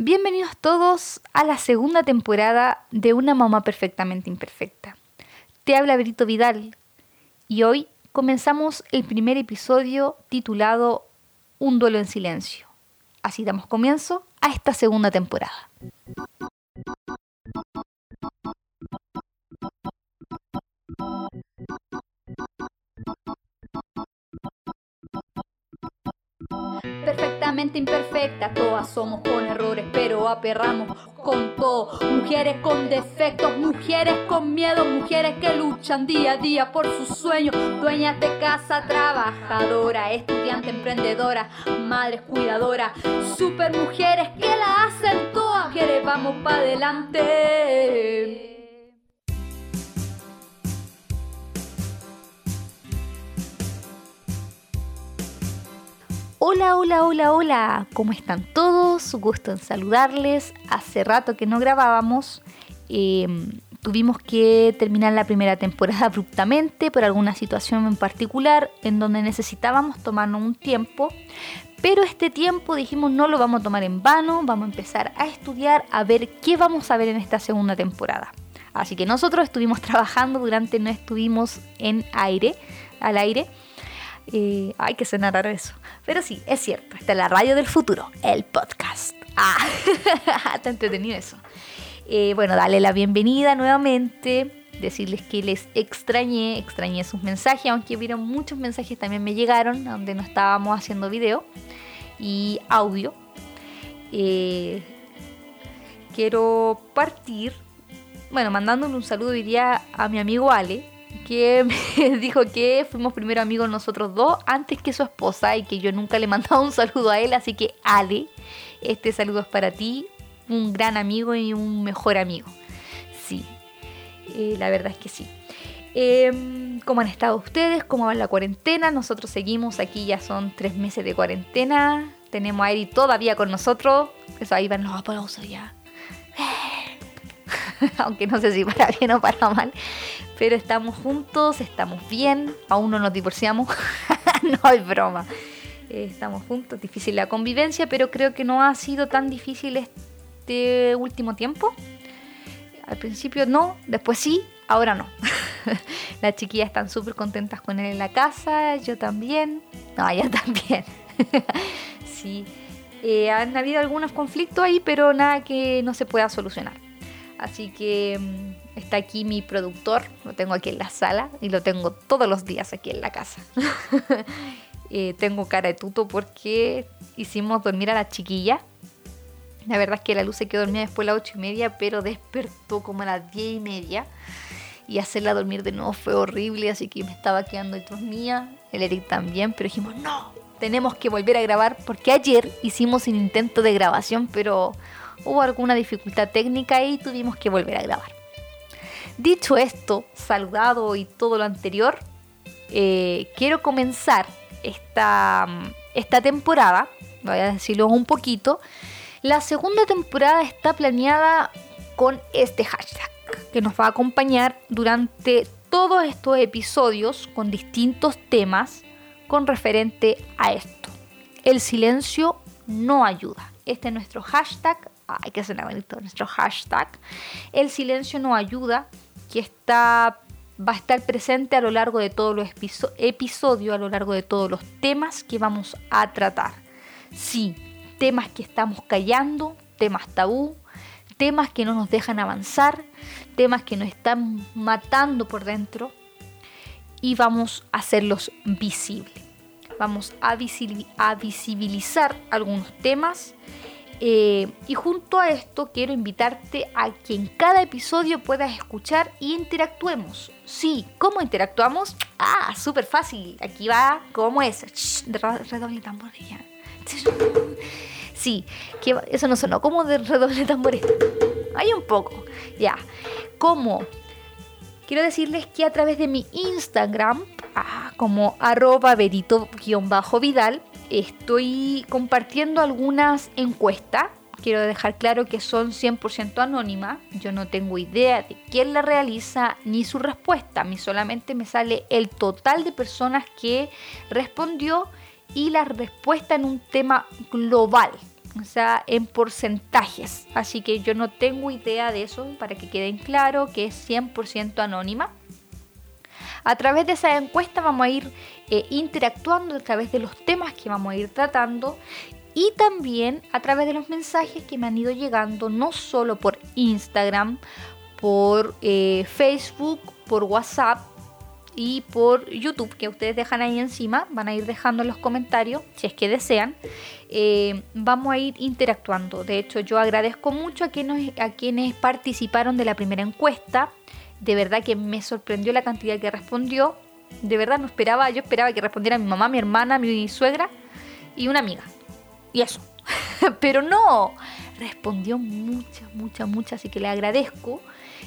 Bienvenidos todos a la segunda temporada de Una Mamá Perfectamente Imperfecta. Te habla Berito Vidal y hoy comenzamos el primer episodio titulado Un duelo en silencio. Así damos comienzo a esta segunda temporada. Perfectamente imperfecta, todas somos con errores, pero aperramos con todo. Mujeres con defectos, mujeres con miedo, mujeres que luchan día a día por sus sueños. Dueñas de casa, trabajadora, estudiante, emprendedora, madres cuidadora, super mujeres que la hacen todas. Mujeres, vamos para adelante. Hola, hola, hola, hola, ¿cómo están todos? Gusto en saludarles. Hace rato que no grabábamos. Em, tuvimos que terminar la primera temporada abruptamente por alguna situación en particular en donde necesitábamos tomarnos un tiempo. Pero este tiempo dijimos no lo vamos a tomar en vano, vamos a empezar a estudiar, a ver qué vamos a ver en esta segunda temporada. Así que nosotros estuvimos trabajando durante no estuvimos en aire, al aire eh, ay, que suena raro eso. Pero sí, es cierto. Está la radio del futuro, el podcast. Ah, está entretenido eso. Eh, bueno, darle la bienvenida nuevamente. Decirles que les extrañé, extrañé sus mensajes, aunque vieron muchos mensajes también me llegaron, donde no estábamos haciendo video y audio. Eh, quiero partir, bueno, mandándole un saludo diría a mi amigo Ale, que me dijo que fuimos primero amigos nosotros dos antes que su esposa y que yo nunca le mandaba un saludo a él, así que Ale, este saludo es para ti, un gran amigo y un mejor amigo. Sí, eh, la verdad es que sí. Em, ¿Cómo han estado ustedes? ¿Cómo va la cuarentena? Nosotros seguimos aquí, ya son tres meses de cuarentena. Tenemos a Eri todavía con nosotros. Eso ahí van los aplausos ya. Aunque no sé si para bien o para mal pero estamos juntos, estamos bien, aún no nos divorciamos, no es broma. Eh, estamos juntos, difícil la convivencia, pero creo que no ha sido tan difícil este último tiempo. Al principio no, después sí, ahora no. Las chiquillas están súper contentas con él en la casa, yo también. No, ella también. sí. Eh, han habido algunos conflictos ahí, pero nada que no se pueda solucionar. Así que mm, Está aquí mi productor, lo tengo aquí en la sala y lo tengo todos los días aquí en la casa. Eh, tengo cara de tuto porque hicimos dormir a la chiquilla. La verdad es que la luz se quedó dormida después de las ocho y media, pero despertó como a las diez y media. Y hacerla dormir de nuevo fue horrible, así que me estaba quedando dormida. El Eric también, pero dijimos, no, tenemos que volver a grabar porque ayer hicimos un intento de grabación, pero hubo alguna dificultad técnica y tuvimos que volver a grabar. Dicho esto, saludado y todo lo anterior, eh, quiero comenzar esta, esta temporada, voy a decirlo un poquito. La segunda temporada está planeada con este hashtag que nos va a acompañar durante todos estos episodios con distintos temas con referente a esto. El silencio no ayuda. Este es nuestro hashtag. Ay, que suena bonito nuestro hashtag. El silencio no ayuda que está, va a estar presente a lo largo de todos los episodios, a lo largo de todos los temas que vamos a tratar. Sí, temas que estamos callando, temas tabú, temas que no nos dejan avanzar, temas que nos están matando por dentro y vamos a hacerlos visibles. Vamos a, visibilizar algunos temas eh, y junto a esto quiero invitarte a que en cada episodio puedas escuchar y interactuemos. Sí, ¿cómo interactuamos? Ah, súper fácil. Aquí va cómo es. redoble tambores ya. Sí, que eso no sonó como de redoble tambores. Hay un poco. Ya. ¿Cómo? Quiero decirles que a través de mi Instagram, ah, como arroba verito-vidal, estoy compartiendo algunas encuestas. Quiero dejar claro que son 100% anónimas. Yo no tengo idea de quién la realiza ni su respuesta. A mí solamente me sale el total de personas que respondió y la respuesta en un tema global. o sea, en porcentajes. Así que yo no tengo idea de eso, para que queden claro que es 100% anónima. A través de esa encuesta vamos a ir eh, interactuando a través de los temas que vamos a ir tratando y también a través de los mensajes que me han ido llegando no solo por Instagram, por eh, Facebook, por WhatsApp y por YouTube, que ustedes dejan ahí encima, van a ir dejando en los comentarios si es que desean. Eh, vamos a ir interactuando. De hecho, yo agradezco mucho a quienes, a quienes participaron de la primera encuesta. De verdad que me sorprendió la cantidad que respondió. De verdad no esperaba, yo esperaba que respondiera mi mamá, mi hermana, mi suegra y una amiga. Y eso. Pero no, respondió muchas, muchas, muchas, así que le agradezco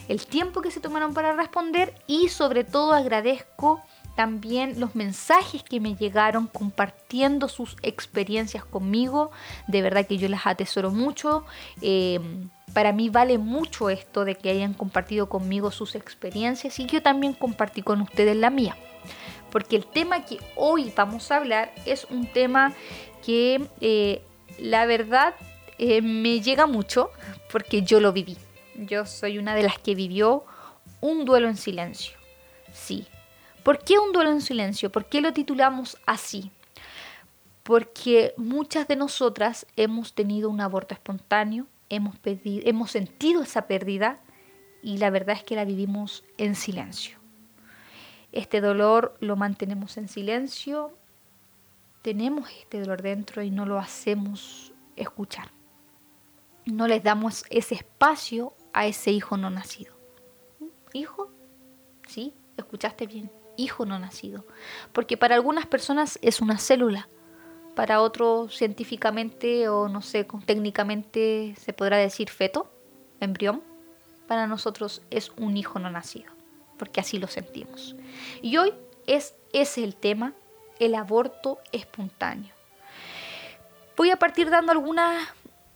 el tiempo que se tomaron para responder y sobre todo agradezco también los mensajes que me llegaron compartiendo sus experiencias conmigo. De verdad que yo las atesoro mucho. Em, para mí vale mucho esto de que hayan compartido conmigo sus experiencias y yo también compartí con ustedes la mía. Porque el tema que hoy vamos a hablar es un tema que eh, la verdad eh, me llega mucho porque yo lo viví. Yo soy una de las que vivió un duelo en silencio. Sí. ¿Por qué un duelo en silencio? ¿Por qué lo titulamos así? Porque muchas de nosotras hemos tenido un aborto espontáneo, hemos, hemos sentido esa pérdida y la verdad es que la vivimos en silencio. Este dolor lo mantenemos en silencio, tenemos este dolor dentro y no lo hacemos escuchar. No les damos ese espacio a ese hijo no nacido. ¿Hijo? Sí, escuchaste bien. Hijo no nacido. Porque para algunas personas es una célula. Para otros científicamente o no sé, técnicamente se podrá decir feto, embrión. Para nosotros es un hijo no nacido. Porque así lo sentimos. Y hoy es ese el tema, el aborto espontáneo. Voy a partir dando algunas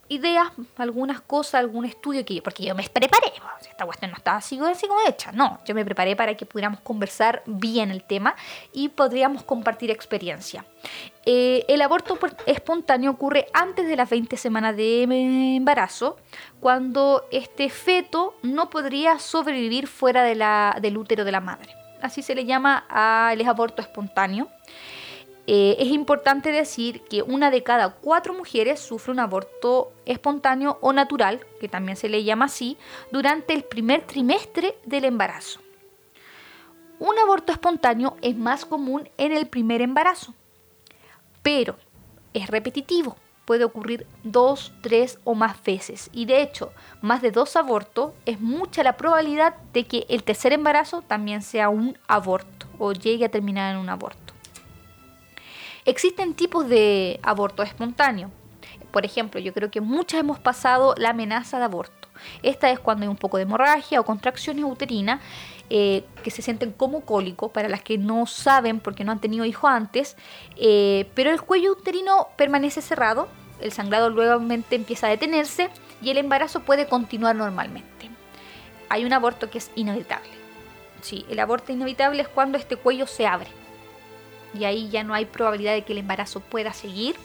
ideas, algunas cosas, algún estudio que porque yo me preparé, esta cuestión no estaba así, así como hecha, no, yo me preparé para que pudiéramos conversar bien el tema y podríamos compartir experiencia. Eh, el aborto espontáneo ocurre antes de las 20 semanas de embarazo, cuando este feto no podría sobrevivir fuera de la, del útero de la madre. Así se le llama al aborto espontáneo. Eh, es importante decir que una de cada cuatro mujeres sufre un aborto espontáneo o natural, que también se le llama así, durante el primer trimestre del embarazo. Un aborto espontáneo es más común en el primer embarazo, pero es repetitivo. Puede ocurrir dos, tres o más veces. Y de hecho, más de dos abortos es mucha la probabilidad de que el tercer embarazo también sea un aborto o llegue a terminar en un aborto. Existen tipos de aborto espontáneo. Por ejemplo, yo creo que muchas hemos pasado la amenaza de aborto. Esta es cuando hay un poco de hemorragia o contracciones uterinas eh, que se sienten como cólicos, para las que no saben porque no han tenido hijo antes, eh, pero el cuello uterino permanece cerrado, el sangrado nuevamente empieza a detenerse y el embarazo puede continuar normalmente. Hay un aborto que es inevitable. Sí, el aborto inevitable es cuando este cuello se abre y ahí ya no hay probabilidad de que el embarazo pueda seguir.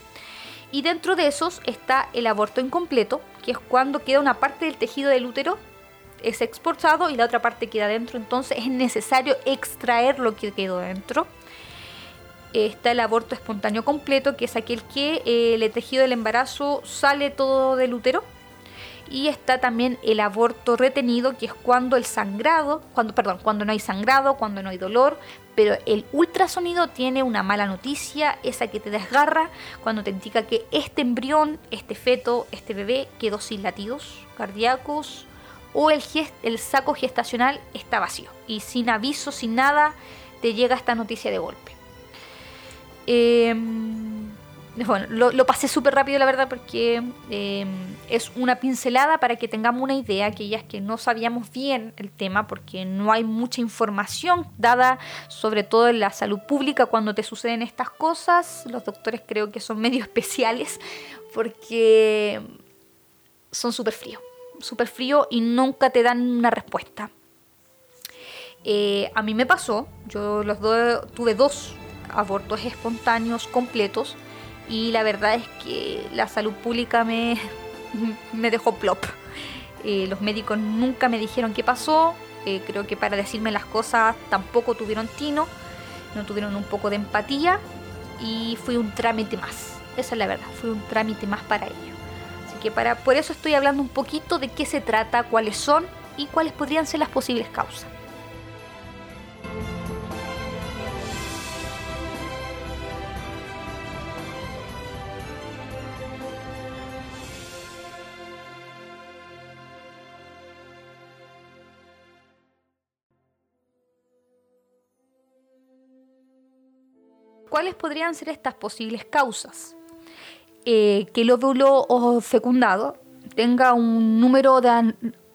Y dentro de esos está el aborto incompleto, que es cuando queda una parte del tejido del útero es exportado y la otra parte queda dentro, entonces es necesario extraer lo que quedó dentro. Está el aborto espontáneo completo, que es aquel que eh, el tejido del embarazo sale todo del útero. Y está también el aborto retenido, que es cuando el sangrado, cuando, perdón, cuando no hay sangrado, cuando no hay dolor, pero el ultrasonido tiene una mala noticia, esa que te desgarra cuando te indica que este embrión, este feto, este bebé quedó sin latidos cardíacos o el, el saco gestacional está vacío y sin aviso, sin nada, te llega esta noticia de golpe. Eh, bueno, lo, pasé súper rápido, la verdad, porque em, es una pincelada para que tengamos una idea, aquellas que no sabíamos bien el tema, porque no hay mucha información dada, sobre todo en la salud pública, cuando te suceden estas cosas. Los doctores creo que son medio especiales, porque son súper fríos, súper fríos y nunca te dan una respuesta. Eh, a mí me pasó, yo los tuve dos abortos espontáneos completos y la verdad es que la salud pública me, me dejó plop. Eh, los médicos nunca me dijeron qué pasó, eh, creo que para decirme las cosas tampoco tuvieron tino, no tuvieron un poco de empatía y fue un trámite más. Esa es la verdad, fue un trámite más para ellos. Así que para, por eso estoy hablando un poquito de qué se trata, cuáles son y cuáles podrían ser las posibles causas. ¿Cuáles podrían ser estas posibles causas? Eh, que el óvulo fecundado tenga un número de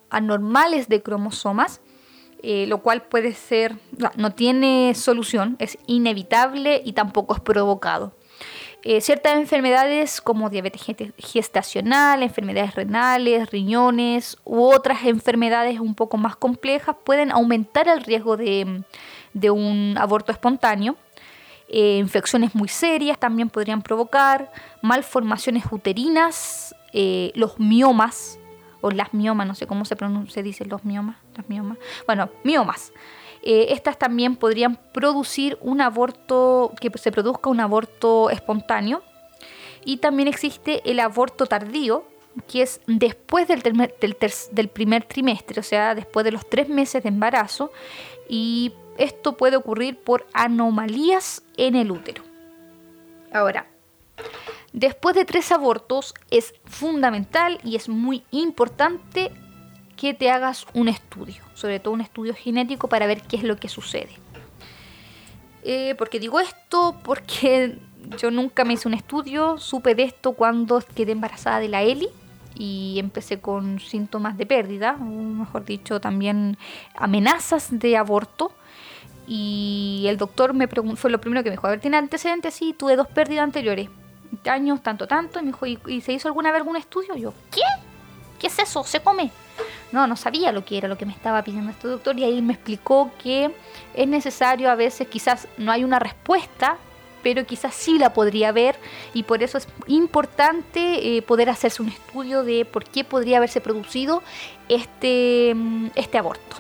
anormales de cromosomas, eh, lo cual puede ser, no, tiene solución, es inevitable y tampoco es provocado. Eh, ciertas enfermedades como diabetes gestacional, enfermedades renales, riñones u otras enfermedades un poco más complejas pueden aumentar el riesgo de un aborto espontáneo eh, infecciones muy serias también podrían provocar, malformaciones uterinas, eh, los miomas, o las miomas, no sé cómo se, pronuncia, dicen los miomas, las miomas, bueno, miomas. Eh, estas también podrían producir un aborto, que se produzca un aborto espontáneo. Y también existe el aborto tardío, que es después del, del primer trimestre, o sea, después de los tres meses de embarazo, y esto puede ocurrir por anomalías en el útero. Ahora, después de tres abortos es fundamental y es muy importante que te hagas un estudio, sobre todo un estudio genético para ver qué es lo que sucede. Eh, porque digo esto? Porque yo nunca me hice un estudio, supe de esto cuando quedé embarazada de la Eli y empecé con síntomas de pérdida, o mejor dicho, también amenazas de aborto. Y el doctor me preguntó, fue lo primero que me dijo, a ver, ¿tiene antecedentes? Sí, tuve dos pérdidas anteriores, años, tanto, tanto. Y me dijo, ¿y, se hizo alguna vez algún estudio? yo, ¿qué? ¿Qué es eso? ¿Se come? No, no sabía lo que era lo que me estaba pidiendo este doctor y ahí me explicó que es necesario a veces, quizás no hay una respuesta, pero quizás sí la podría haber y por eso es importante eh, poder hacerse un estudio de por qué podría haberse producido este, mm, este aborto.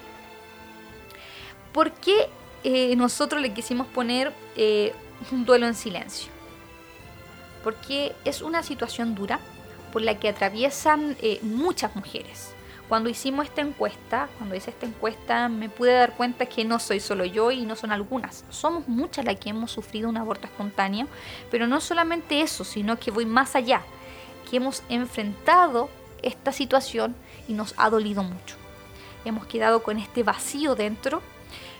¿Por qué eh, nosotros le quisimos poner eh, un duelo en silencio. Porque es una situación dura por la que atraviesan eh, muchas mujeres. Cuando hicimos esta encuesta, cuando hice esta encuesta, me pude dar cuenta que no soy solo yo y no son algunas. Somos muchas las que hemos sufrido un aborto espontáneo, pero no solamente eso, sino que voy más allá, que hemos enfrentado esta situación y nos ha dolido mucho. Hemos quedado con este vacío dentro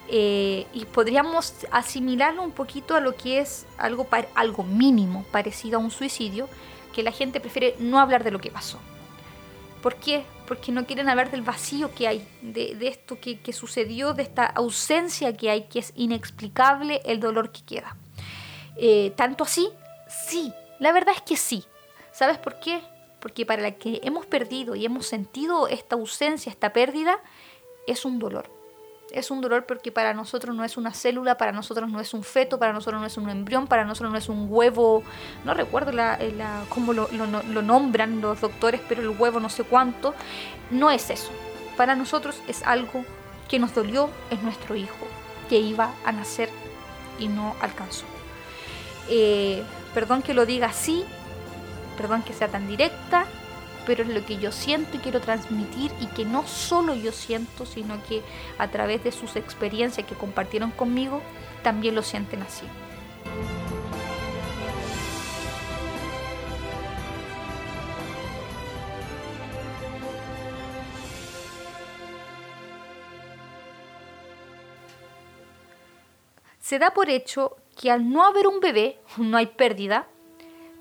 eh, y podríamos asimilarlo un poquito a lo que es algo, algo mínimo parecido a un suicidio, que la gente prefiere no hablar de lo que pasó. ¿Por qué? Porque no quieren hablar del vacío que hay, de, esto que, sucedió, de esta ausencia que hay, que es inexplicable el dolor que queda. Eh, ¿Tanto así? Sí, la verdad es que sí. ¿Sabes por qué? Porque para la que hemos perdido y hemos sentido esta ausencia, esta pérdida, es un dolor es un dolor porque para nosotros no es una célula, para nosotros no es un feto, para nosotros no es un embrión, para nosotros no es un huevo, no recuerdo la, eh, cómo lo, nombran los doctores, pero el huevo no sé cuánto, no es eso. Para nosotros es algo que nos dolió, es nuestro hijo, que iba a nacer y no alcanzó. Eh, perdón que lo diga así, perdón que sea tan directa, pero es lo que yo siento y quiero transmitir y que no solo yo siento, sino que a través de sus experiencias que compartieron conmigo, también lo sienten así. Se da por hecho que al no haber un bebé no hay pérdida,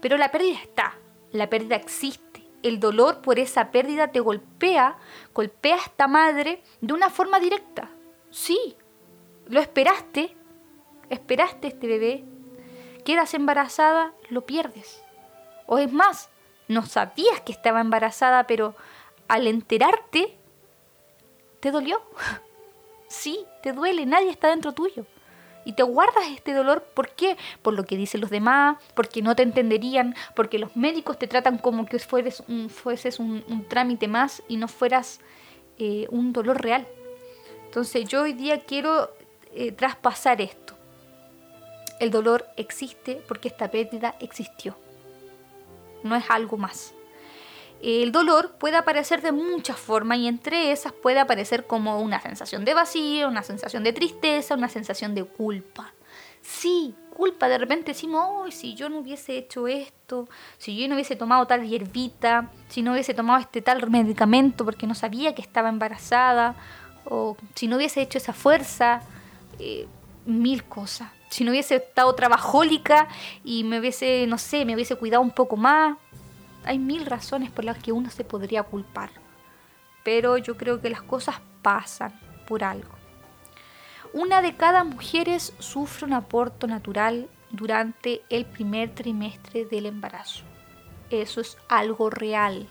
pero la pérdida está, la pérdida existe el dolor por esa pérdida te golpea, golpea a esta madre de una forma directa. Sí, lo esperaste, esperaste este bebé, quedas embarazada, lo pierdes. O es más, no sabías que estaba embarazada, pero al enterarte, te dolió. Sí, te duele, nadie está dentro tuyo. Y te guardas este dolor. ¿Por qué? Por lo que dicen los demás, porque no te entenderían, porque los médicos te tratan como que fueres un, fueses un, trámite más y no fueras eh, un dolor real. Entonces yo hoy día quiero eh, traspasar esto. El dolor existe porque esta pérdida existió. No es algo más. El dolor puede aparecer de muchas formas y entre esas puede aparecer como una sensación de vacío, una sensación de tristeza, una sensación de culpa. Sí, culpa, de repente decimos, si yo no hubiese hecho esto, si yo no hubiese tomado tal hierbita, si no hubiese tomado este tal medicamento porque no sabía que estaba embarazada, o si no hubiese hecho esa fuerza, eh, mil cosas. Si no hubiese estado trabajólica y me hubiese, no sé, me hubiese cuidado un poco más, hay mil razones por las que uno se podría culpar, pero yo creo que las cosas pasan por algo. Una de cada mujeres sufre un aborto natural durante el primer trimestre del embarazo. Eso es algo real.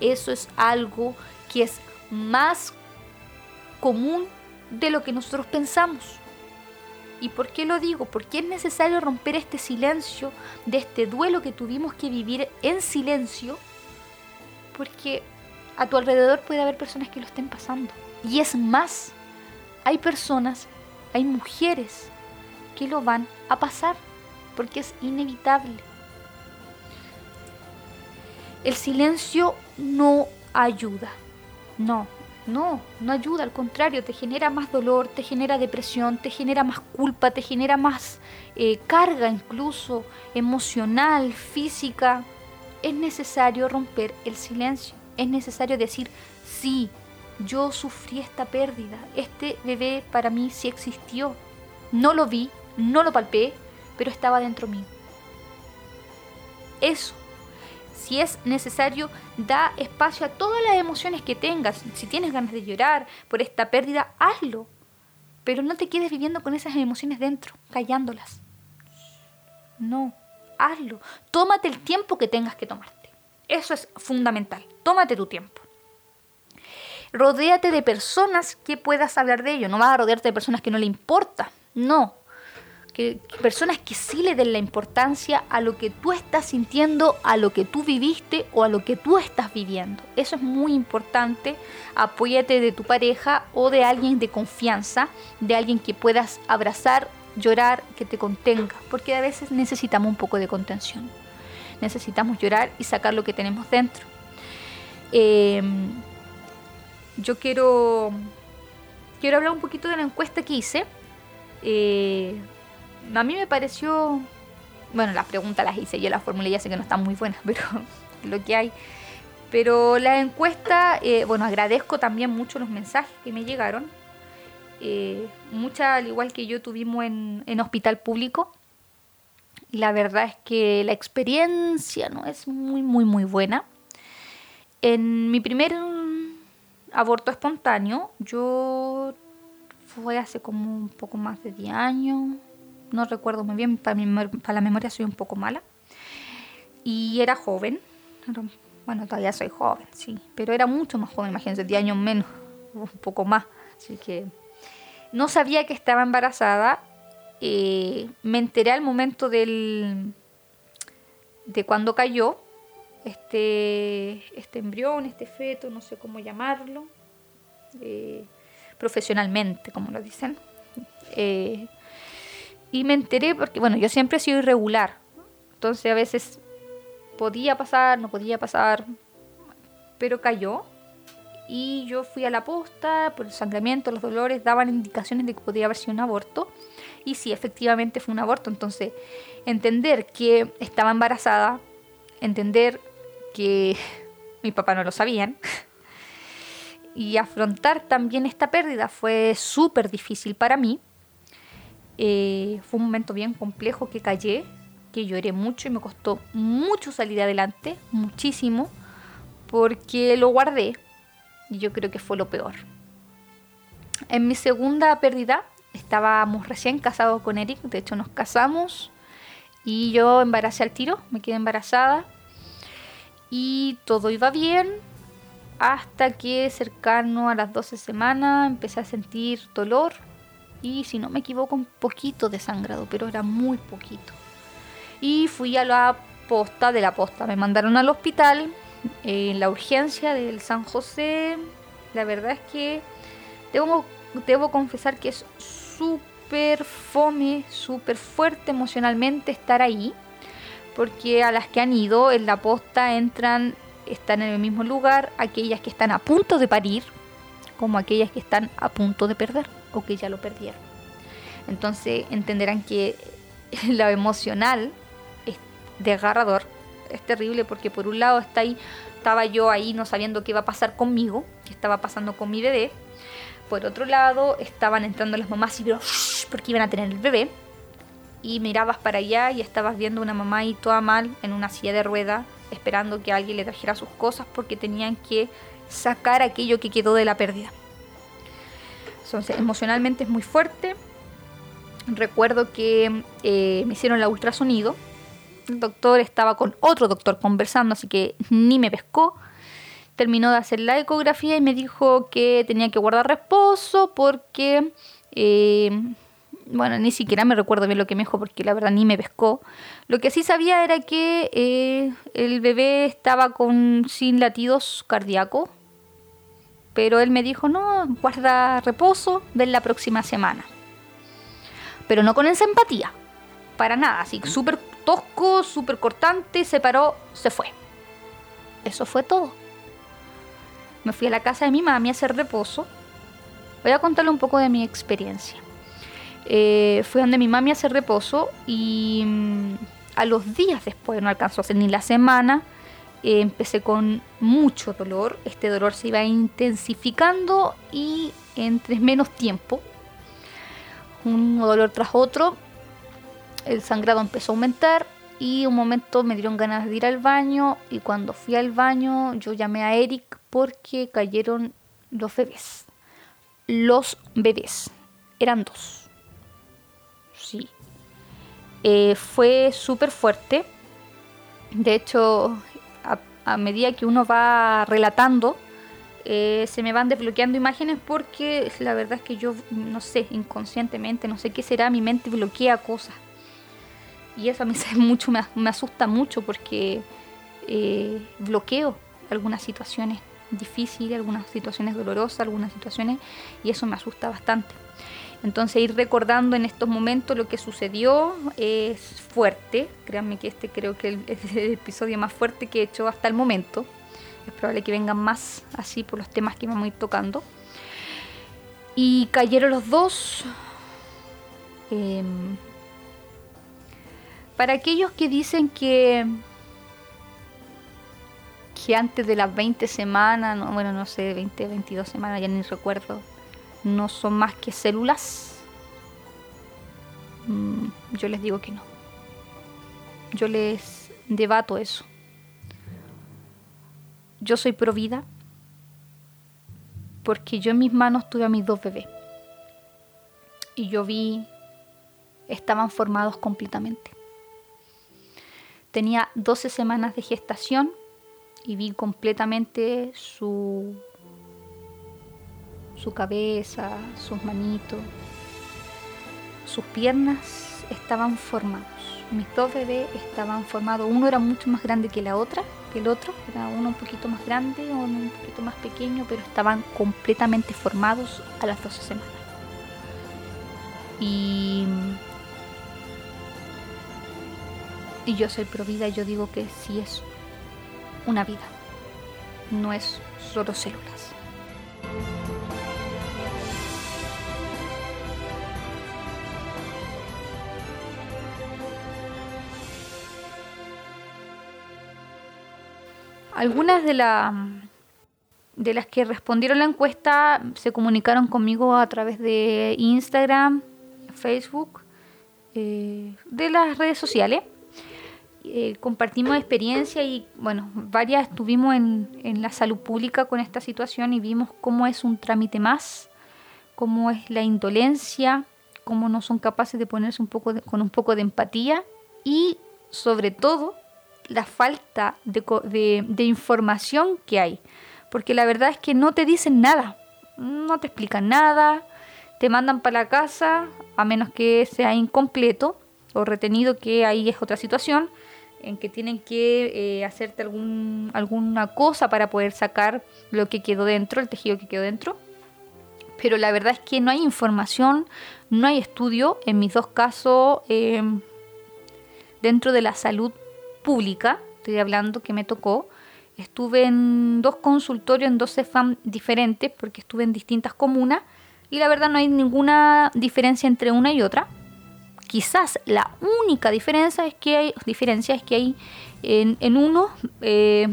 Eso es algo que es más común de lo que nosotros pensamos. ¿Y por qué lo digo? Porque es necesario romper este silencio de este duelo que tuvimos que vivir en silencio, porque a tu alrededor puede haber personas que lo estén pasando. Y es más, hay personas, hay mujeres que lo van a pasar, porque es inevitable. El silencio no ayuda, no, no, no ayuda, al contrario, te genera más dolor, te genera depresión, te genera más culpa, te genera más eh, carga incluso emocional, física. Es necesario romper el silencio, es necesario decir, sí, yo sufrí esta pérdida, este bebé para mí sí existió. No lo vi, no lo palpé, pero estaba dentro mío. Eso si es necesario, da espacio a todas las emociones que tengas. Si tienes ganas de llorar por esta pérdida, hazlo. Pero no te quedes viviendo con esas emociones dentro, callándolas. No, hazlo. Tómate el tiempo que tengas que tomarte. Eso es fundamental. Tómate tu tiempo. Rodéate de personas que puedas hablar de ello. No vas a rodearte de personas que no le importa. No, personas que sí le den la importancia a lo que tú estás sintiendo, a lo que tú viviste o a lo que tú estás viviendo. Eso es muy importante. Apóyate de tu pareja o de alguien de confianza, de alguien que puedas abrazar, llorar, que te contenga, porque a veces necesitamos un poco de contención. Necesitamos llorar y sacar lo que tenemos dentro. Em, yo quiero, quiero hablar un poquito de la encuesta que hice. Eh, a mí me pareció, bueno, las preguntas las hice yo, la fórmula ya sé que no están muy buenas, pero lo que hay. Pero la encuesta, eh, bueno, agradezco también mucho los mensajes que me llegaron. Eh, muchas, al igual que yo, tuvimos en, en hospital público. La verdad es que la experiencia no es muy, muy, muy buena. En mi primer aborto espontáneo, yo fue hace como un poco más de 10 años, no recuerdo muy bien, para, la memoria soy un poco mala. Y era joven, bueno, todavía soy joven, sí, pero era mucho más joven, imagínense, 10 años menos, un poco más. Así que no sabía que estaba embarazada. Eh, me enteré al momento del, de cuando cayó este, este embrión, este feto, no sé cómo llamarlo, eh, profesionalmente, como lo dicen. Eh, y me enteré porque, bueno, yo siempre he sido irregular. Entonces a veces podía pasar, no podía pasar, pero cayó. Y yo fui a la posta por el sangramiento, los dolores, daban indicaciones de que podía haber sido un aborto. Y sí, efectivamente fue un aborto. Entonces, entender que estaba embarazada, entender que mi papá no lo sabían, y afrontar también esta pérdida fue súper difícil para mí eh, fue un momento bien complejo que callé, que lloré mucho y me costó mucho salir adelante, muchísimo, porque lo guardé y yo creo que fue lo peor. En mi segunda pérdida estábamos recién casados con Eric, de hecho nos casamos y yo embaracé al tiro, me quedé embarazada y todo iba bien hasta que cercano a las 12 semanas empecé a sentir dolor y si no me equivoco un poquito de sangrado, pero era muy poquito. Y fui a la posta de la posta, me mandaron al hospital en la urgencia del San José. La verdad es que debo, debo confesar que es súper fome, súper fuerte emocionalmente estar ahí, porque a las que han ido en la posta entran, están en el mismo lugar, aquellas que están a punto de parir, como aquellas que están a punto de perder o que ya lo perdieron. Entonces entenderán que lo emocional es desgarrador, es terrible porque por un lado está ahí, estaba yo ahí no sabiendo qué iba a pasar conmigo, qué estaba pasando con mi bebé. Por otro lado estaban entrando las mamás y porque iban a tener el bebé. Y mirabas para allá y estabas viendo una mamá ahí toda mal en una silla de rueda, esperando que alguien le trajera sus cosas porque tenían que sacar aquello que quedó de la pérdida. Entonces, emocionalmente es muy fuerte. Recuerdo que eh, me hicieron el ultrasonido. El doctor estaba con otro doctor conversando, así que ni me pescó. Terminó de hacer la ecografía y me dijo que tenía que guardar reposo porque, eh, bueno, ni siquiera me recuerdo bien lo que me dijo porque la verdad ni me pescó. Lo que sí sabía era que eh, el bebé estaba con sin latidos cardíacos pero él me dijo, no, guarda reposo, ven la próxima semana. Pero no con esa empatía, para nada, así súper tosco, súper cortante, se paró, se fue. Eso fue todo. Me fui a la casa de mi mami a hacer reposo. Voy a contarle un poco de mi experiencia. Eh, fui donde mi mami a hacer reposo y mm, a los días después, no alcanzó a ser ni la semana, empecé con mucho dolor, este dolor se iba intensificando y entre menos tiempo, un dolor tras otro, el sangrado empezó a aumentar y un momento me dieron ganas de ir al baño y cuando fui al baño yo llamé a Eric porque cayeron los bebés. Los bebés. Eran dos. Sí. Eh, fue súper fuerte. De hecho, a medida que uno va relatando, eh, se me van desbloqueando imágenes porque la verdad es que yo, no sé, inconscientemente, no sé qué será, mi mente bloquea cosas. Y eso a mí mucho, me, asusta mucho porque eh, bloqueo algunas situaciones difíciles, algunas situaciones dolorosas, algunas situaciones, y eso me asusta bastante. Entonces ir recordando en estos momentos lo que sucedió es fuerte. Créanme que este creo que es el episodio más fuerte que he hecho hasta el momento. Es probable que vengan más así por los temas que me voy tocando. Y cayeron los dos. Em, para aquellos que dicen que que antes de las 20 semanas, no, bueno, no sé, 20, 22 semanas, ya ni recuerdo, no son más que células, mm, yo les digo que no. Yo les debato eso. Yo soy pro vida porque yo en mis manos tuve a mis dos bebés y yo vi, estaban formados completamente. Tenía 12 semanas de gestación y vi completamente su su cabeza, sus manitos, sus piernas estaban formados. Mis dos bebés estaban formados. Uno era mucho más grande que la otra, que el otro. Era uno un poquito más grande, uno un poquito más pequeño, pero estaban completamente formados a las 12 semanas. Y, y yo soy pro vida y yo digo que sí es una vida, no es solo células. Algunas de, de las que respondieron la encuesta se comunicaron conmigo a través de Instagram, Facebook, eh, de las redes sociales. Eh, compartimos experiencia y bueno, varias estuvimos en, la salud pública con esta situación y vimos cómo es un trámite más, cómo es la indolencia, cómo no son capaces de ponerse un poco con un poco de empatía y sobre todo la falta de, información que hay. Porque la verdad es que no te dicen nada, no te explican nada, te mandan para la casa, a menos que sea incompleto o retenido, que ahí es otra situación, en que tienen que eh, hacerte algún, alguna cosa para poder sacar lo que quedó dentro, el tejido que quedó dentro. Pero la verdad es que no hay información, no hay estudio. En mis dos casos, em, dentro de la salud pública, estoy hablando que me tocó, estuve en dos consultorios, en dos CEFAM diferentes, porque estuve en distintas comunas, y la verdad no hay ninguna diferencia entre una y otra. Quizás la única diferencia es que hay, diferencia es que hay en, uno, eh,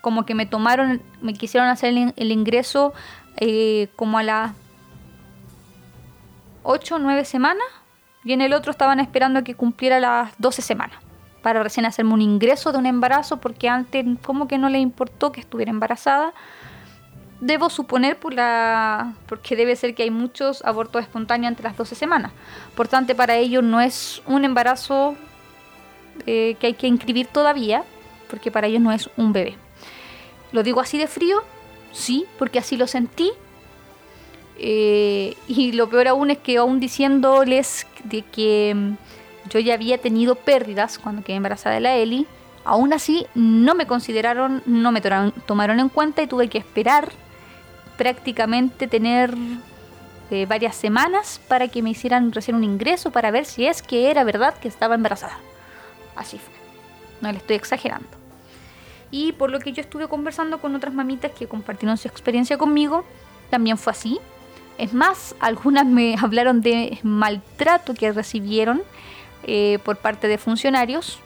como que me tomaron, me quisieron hacer el, ingreso eh, como a las 8 o 9 semanas, y en el otro estaban esperando que cumpliera las 12 semanas para recién hacerme un ingreso de un embarazo porque antes como que no le importó que estuviera embarazada. Debo suponer por la, porque debe ser que hay muchos abortos espontáneos entre las 12 semanas. Por tanto, para ellos no es un embarazo eh, que hay que inscribir todavía, porque para ellos no es un bebé. Lo digo así de frío, sí, porque así lo sentí. Eh, y lo peor aún es que aún diciéndoles de que yo ya había tenido pérdidas cuando quedé embarazada de la Eli. Aún así, no me consideraron, no me tomaron en cuenta y tuve que esperar prácticamente tener eh, varias semanas para que me hicieran recién un ingreso para ver si es que era verdad que estaba embarazada. Así fue. No le estoy exagerando. Y por lo que yo estuve conversando con otras mamitas que compartieron su experiencia conmigo, también fue así. Es más, algunas me hablaron de maltrato que recibieron eh, por parte de funcionarios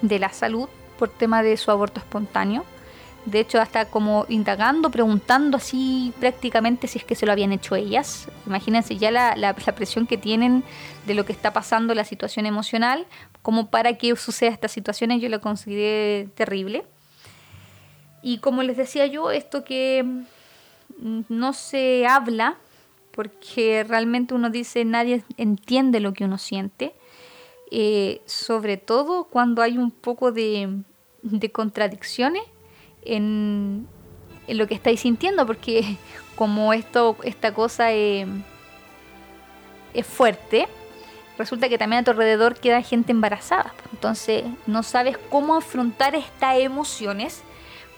de la salud por tema de su aborto espontáneo. De hecho, hasta como indagando, preguntando así prácticamente si es que se lo habían hecho ellas. Imagínense ya la, la, presión que tienen de lo que está pasando, la situación emocional, como para que suceda estas situaciones, yo lo consideré terrible. Y como les decía yo, esto que mm, no se habla, porque realmente uno dice nadie entiende lo que uno siente. Eh, sobre todo cuando hay un poco de, contradicciones en, lo que estáis sintiendo, porque como esto, esta cosa es fuerte, resulta que también a tu alrededor queda gente embarazada. Entonces no sabes cómo afrontar estas emociones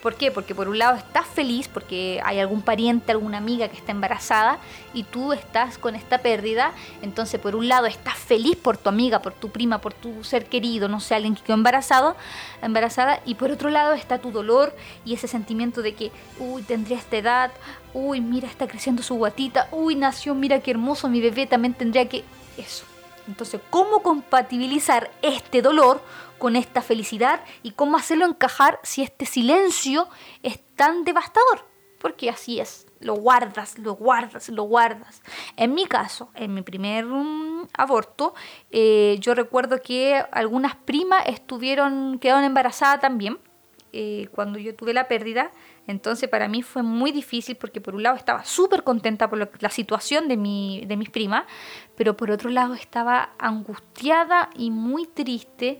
¿Por qué? Porque por un lado estás feliz porque hay algún pariente, alguna amiga que está embarazada y tú estás con esta pérdida. Entonces, por un lado estás feliz por tu amiga, por tu prima, por tu ser querido, no sé, alguien que quedó embarazado, embarazada. Y por otro lado está tu dolor y ese sentimiento de que, uy, tendría esta edad, uy, mira, está creciendo su guatita, uy, nació, mira qué hermoso, mi bebé también tendría que... Eso. Entonces, ¿cómo compatibilizar este dolor con esta felicidad y cómo hacerlo encajar si este silencio es tan devastador? Porque así es, lo guardas, lo guardas, lo guardas. En mi caso, en mi primer mm, aborto, eh, yo recuerdo que algunas primas estuvieron, quedaron embarazadas también eh, cuando yo tuve la pérdida entonces para mí fue muy difícil porque por un lado estaba súper contenta por la situación de, mi, de mis primas, pero por otro lado estaba angustiada y muy triste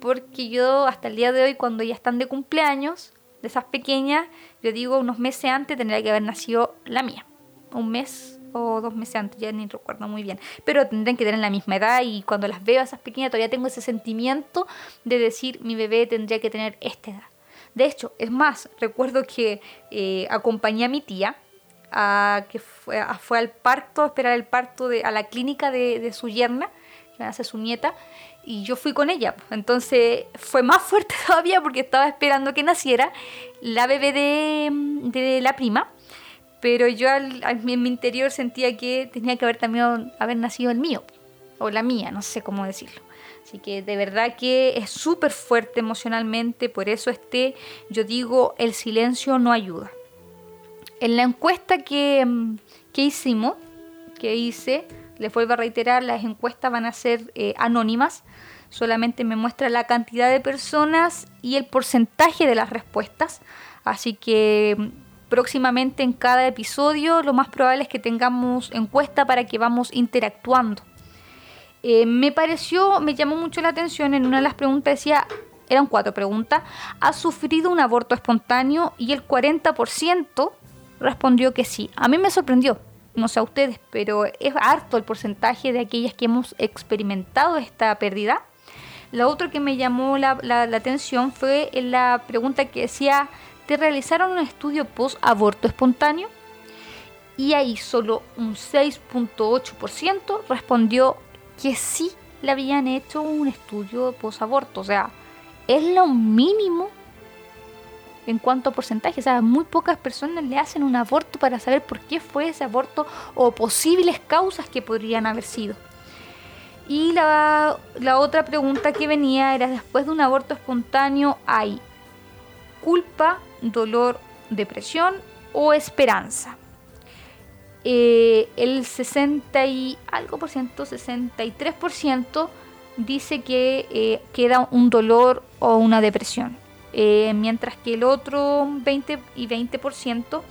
porque yo hasta el día de hoy cuando ya están de cumpleaños, de esas pequeñas, yo digo unos meses antes tendría que haber nacido la mía. Un mes o dos meses antes, ya ni recuerdo muy bien. Pero tendrían que tener la misma edad y cuando las veo a esas pequeñas todavía tengo ese sentimiento de decir mi bebé tendría que tener esta edad. De hecho, es más, recuerdo que eh, acompañé a mi tía a, que fue, al parto, a esperar el parto a la clínica de, su yerna, que hace su nieta, y yo fui con ella. Entonces fue más fuerte todavía porque estaba esperando que naciera la bebé de, la prima, pero yo en mi interior sentía que tenía que haber también haber nacido el mío, o la mía, no sé cómo decirlo. Así que de verdad que es súper fuerte emocionalmente, por eso este, yo digo, el silencio no ayuda. En la encuesta que, mm, que hicimos, que hice, les vuelvo a reiterar, las encuestas van a ser eh, anónimas, solamente me muestra la cantidad de personas y el porcentaje de las respuestas, así que mm, próximamente en cada episodio lo más probable es que tengamos encuesta para que vamos interactuando. Eh, me pareció, me llamó mucho la atención, en una de las preguntas decía, eran cuatro preguntas, ¿ha sufrido un aborto espontáneo? Y el 40% respondió que sí. A mí me sorprendió, no sé a ustedes, pero es harto el porcentaje de aquellas que hemos experimentado esta pérdida. Lo otro que me llamó la, atención fue la pregunta que decía, ¿te realizaron un estudio post-aborto espontáneo? Y ahí solo un 6.8% respondió que sí le habían hecho un estudio post-aborto. O sea, es lo mínimo en cuanto a porcentaje. O sea, muy pocas personas le hacen un aborto para saber por qué fue ese aborto o posibles causas que podrían haber sido. Y la, otra pregunta que venía era, después de un aborto espontáneo, ¿hay culpa, dolor, depresión o esperanza? Eh, el 60 y algo por ciento, 63% dice que eh, queda un dolor o una depresión. Eh, mientras que el otro 20 y 20%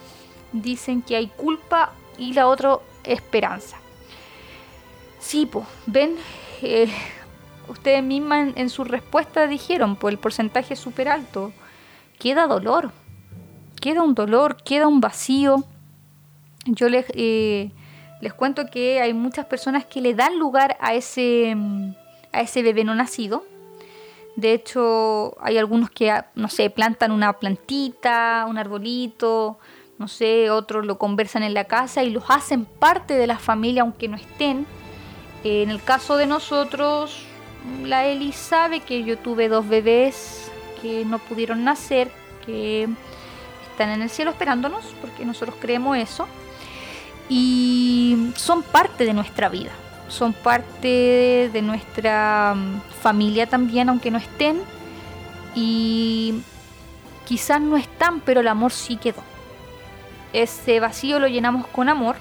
dicen que hay culpa y la otra esperanza. Sí, pues, ven, ustedes mismas en, su respuesta dijeron, pues el porcentaje es súper alto. Queda dolor, queda un dolor, queda un vacío. Yo les, eh, les cuento que hay muchas personas que le dan lugar a ese, a ese bebé no nacido de hecho, hay algunos que, ah, no sé, plantan una plantita, un arbolito, no sé, otros lo conversan en la casa y los hacen parte de la familia aunque no estén. En el caso de nosotros, la Eli sabe que yo tuve dos bebés que no pudieron nacer, que están en el cielo esperándonos, porque nosotros creemos eso, y son parte de nuestra vida son parte de nuestra mm, familia también, aunque no estén. Y quizás no están, pero el amor sí quedó. Ese vacío lo llenamos con amor.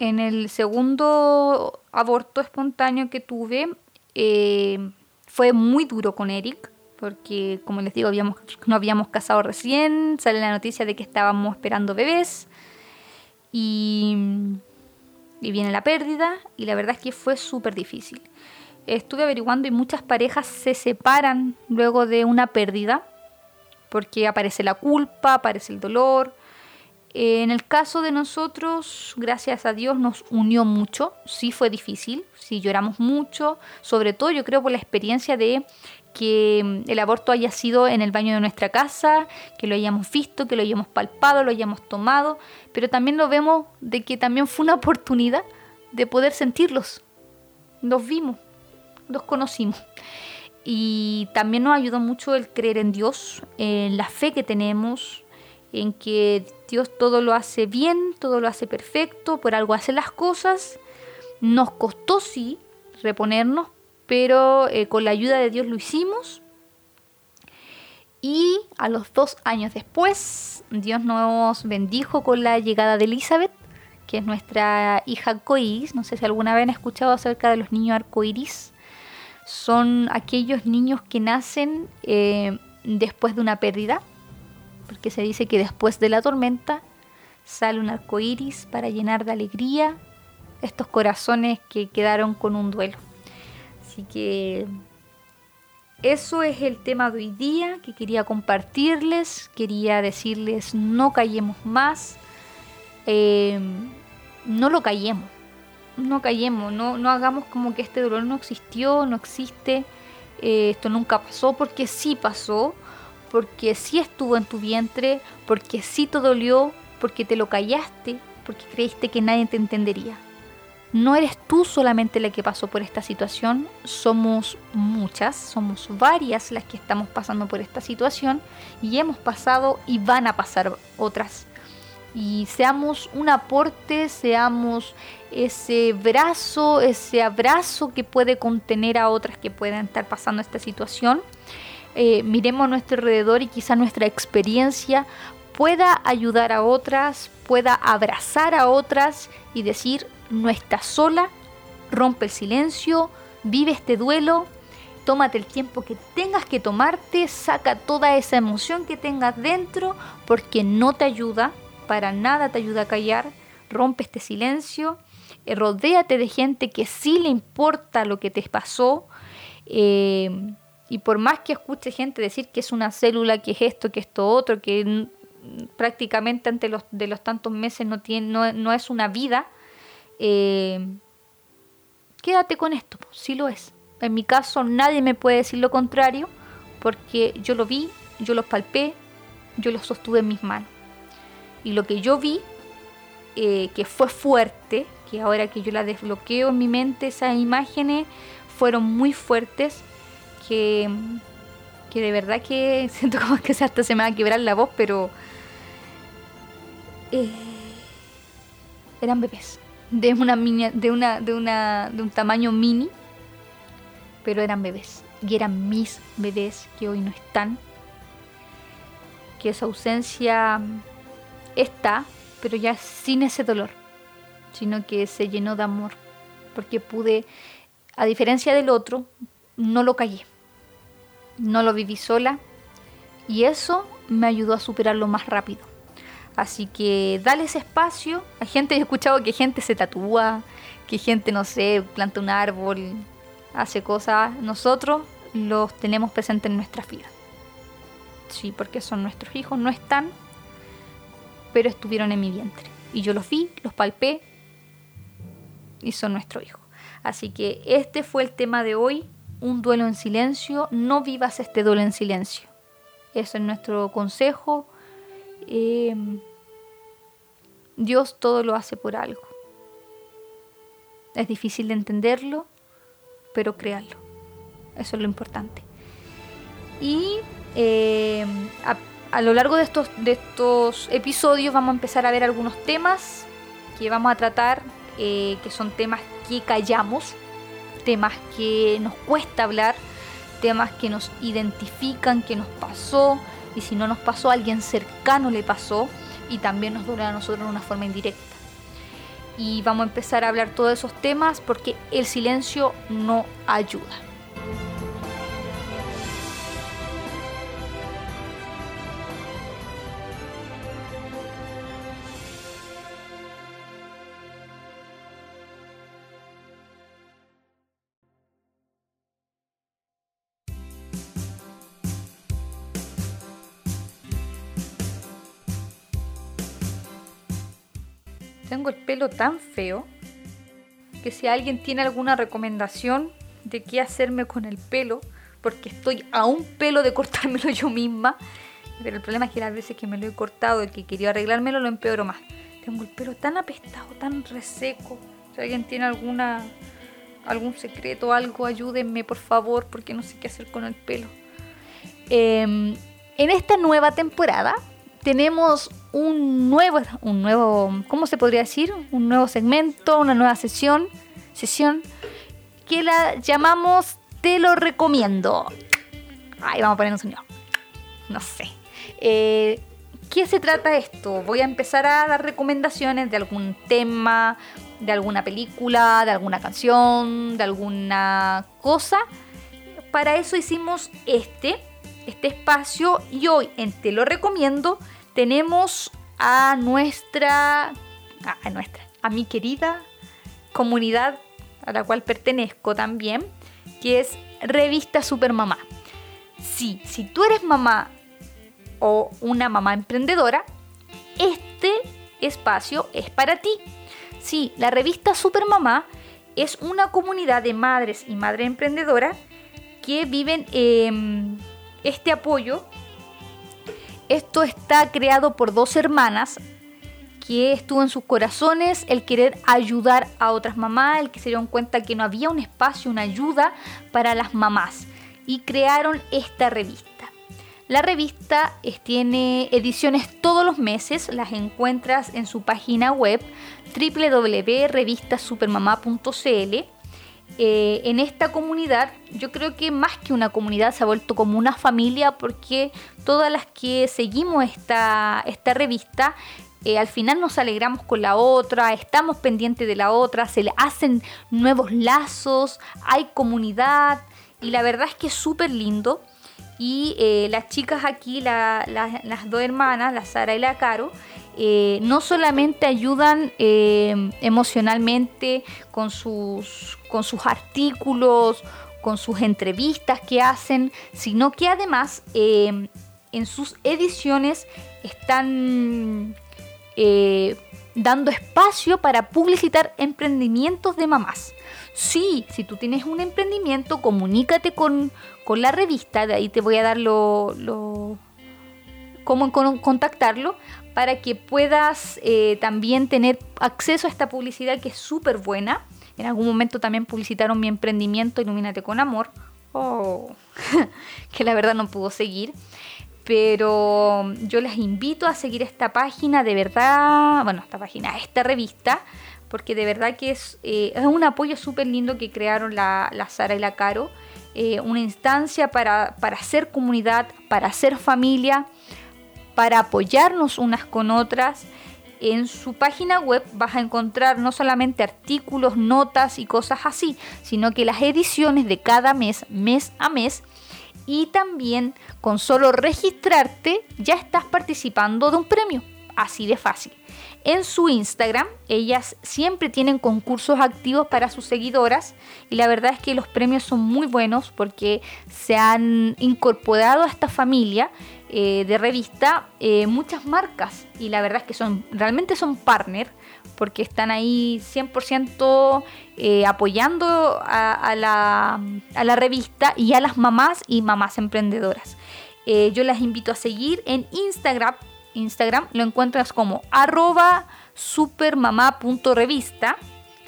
En el segundo aborto espontáneo que tuve, eh, fue muy duro con Eric, porque como les digo, habíamos, no habíamos casado recién, sale la noticia de que estábamos esperando bebés y, y viene la pérdida y la verdad es que fue súper difícil. Estuve averiguando y muchas parejas se separan luego de una pérdida porque aparece la culpa, aparece el dolor, en el caso de nosotros, gracias a Dios, nos unió mucho. Sí fue difícil, sí lloramos mucho, sobre todo yo creo por la experiencia de que mm, el aborto haya sido en el baño de nuestra casa, que lo hayamos visto, que lo hayamos palpado, lo hayamos tomado, pero también lo vemos de que también fue una oportunidad de poder sentirlos. Los vimos, los conocimos. Y también nos ayudó mucho el creer en Dios, en la fe que tenemos, en que Dios todo lo hace bien, todo lo hace perfecto, por algo hace las cosas. Nos costó sí reponernos, pero eh, con la ayuda de Dios lo hicimos. Y a los dos años después, Dios nos bendijo con la llegada de Elizabeth, que es nuestra hija arcoíris. No sé si alguna vez han escuchado acerca de los niños arcoíris. Son aquellos niños que nacen eh, después de una pérdida porque se dice que después de la tormenta sale un arco iris para llenar de alegría estos corazones que quedaron con un duelo. Así que eso es el tema de hoy día que quería compartirles. Quería decirles no callemos más. Eh, no lo callemos. No callemos. No, no, hagamos como que este dolor no existió, no existe. Eh, esto nunca pasó porque sí pasó porque sí estuvo en tu vientre, porque sí te dolió, porque te lo callaste, porque creíste que nadie te entendería. No eres tú solamente la que pasó por esta situación, somos muchas, somos varias las que estamos pasando por esta situación y hemos pasado y van a pasar otras. Y seamos un aporte, seamos ese brazo, ese abrazo que puede contener a otras que puedan estar pasando esta situación eh, miremos a nuestro alrededor y quizá nuestra experiencia pueda ayudar a otras, pueda abrazar a otras y decir, no estás sola, rompe el silencio, vive este duelo, tómate el tiempo que tengas que tomarte, saca toda esa emoción que tengas dentro, porque no te ayuda, para nada te ayuda a callar, rompe este silencio, eh, rodéate de gente que sí le importa lo que te pasó. Eh, y por más que escuche gente decir que es una célula, que es esto, que esto otro, que prácticamente ante los, de los tantos meses no, tiene, no, es una vida, eh, quédate con esto, si lo es. En mi caso nadie me puede decir lo contrario, porque yo lo vi, yo lo palpé, yo lo sostuve en mis manos. Y lo que yo vi, eh, que fue fuerte, que ahora que yo la desbloqueo en mi mente, esas imágenes fueron muy fuertes, que, que de verdad que siento como que hasta se me va a quebrar la voz, pero eh, eran bebés de una de una de una de un tamaño mini, pero eran bebés y eran mis bebés que hoy no están. Que esa ausencia está, pero ya sin ese dolor, sino que se llenó de amor, porque pude, a diferencia del otro, no lo callé, no lo viví sola y eso me ayudó a superarlo más rápido. Así que dale ese espacio. Hay gente, he escuchado que gente se tatúa, que gente, no sé, planta un árbol, hace cosas. Nosotros los tenemos presentes en nuestra vida. Sí, porque son nuestros hijos, no están, pero estuvieron en mi vientre. Y yo los vi, los palpé y son nuestro hijo. Así que este fue el tema de hoy, un duelo en silencio. No vivas este duelo en silencio. Ese es nuestro consejo. Eh, Dios todo lo hace por algo. Es difícil de entenderlo, pero créanlo. Eso es lo importante. Y eh, a, lo largo de estos, de estos episodios vamos a empezar a ver algunos temas que vamos a tratar, eh, que son temas que callamos, temas que nos cuesta hablar, temas que nos identifican, que nos pasó, y si no nos pasó, a alguien cercano le pasó y también nos duele a nosotros de una forma indirecta. Y vamos a empezar a hablar todos esos temas porque el silencio no ayuda. Tan feo que si alguien tiene alguna recomendación de qué hacerme con el pelo, porque estoy a un pelo de cortármelo yo misma, pero el problema es que las veces que me lo he cortado y que quería arreglármelo lo empeoro más. Tengo el pelo tan apestado, tan reseco. Si alguien tiene alguna algún secreto, algo, ayúdenme por favor, porque no sé qué hacer con el pelo. Em, en esta nueva temporada tenemos un nuevo, un nuevo, ¿cómo se podría decir? Un nuevo segmento, una nueva sesión, sesión, que la llamamos Te lo recomiendo. Ahí vamos a poner un sonido. No sé. Eh, ¿Qué se trata esto? Voy a empezar a dar recomendaciones de algún tema, de alguna película, de alguna canción, de alguna cosa. Para eso hicimos este, este espacio y hoy en Te lo recomiendo tenemos a nuestra, a nuestra, a mi querida comunidad a la cual pertenezco también, que es Revista Supermamá. Sí, si tú eres mamá o una mamá emprendedora, este espacio es para ti. Sí, la revista Supermamá es una comunidad de madres y madres emprendedoras que viven este apoyo esto está creado por dos hermanas que estuvo en sus corazones el querer ayudar a otras mamás, el que se dieron cuenta que no había un espacio, una ayuda para las mamás y crearon esta revista. La revista tiene ediciones todos los meses, las encuentras en su página web www.revistasupermamá.cl eh, en esta comunidad, yo creo que más que una comunidad se ha vuelto como una familia porque todas las que seguimos esta, esta revista eh, al final nos alegramos con la otra, estamos pendientes de la otra, se le hacen nuevos lazos, hay comunidad y la verdad es que es súper lindo. Y eh, las chicas aquí, las dos hermanas, la Sara y la Caro, eh, no solamente ayudan eh, emocionalmente con sus, con sus artículos, con sus entrevistas que hacen, sino que además en sus ediciones están dando espacio para publicitar emprendimientos de mamás. Sí, si tú tienes un emprendimiento, comunícate con, la revista, de ahí te voy a dar lo, lo cómo contactarlo para que puedas eh, también tener acceso a esta publicidad que es súper buena. En algún momento también publicitaron mi emprendimiento Ilumínate con Amor, oh, que la verdad no pudo seguir. Pero yo les invito a seguir esta página, de verdad, bueno, esta página, esta revista, porque de verdad que es, eh, un apoyo súper lindo que crearon la, Sara y la Caro. Eh, una instancia para, para hacer comunidad, para hacer familia, para apoyarnos unas con otras. En su página web vas a encontrar no solamente artículos, notas y cosas así, sino que las ediciones de cada mes, mes a mes, y también con solo registrarte ya estás participando de un premio. Así de fácil. En su Instagram, ellas siempre tienen concursos activos para sus seguidoras y la verdad es que los premios son muy buenos porque se han incorporado a esta familia eh, de revista eh, muchas marcas y la verdad es que son realmente son partner porque están ahí 100% eh, apoyando a, la, a, la, revista y a las mamás y mamás emprendedoras. yo las invito a seguir en Instagram Instagram lo encuentras como arroba supermamá.revista.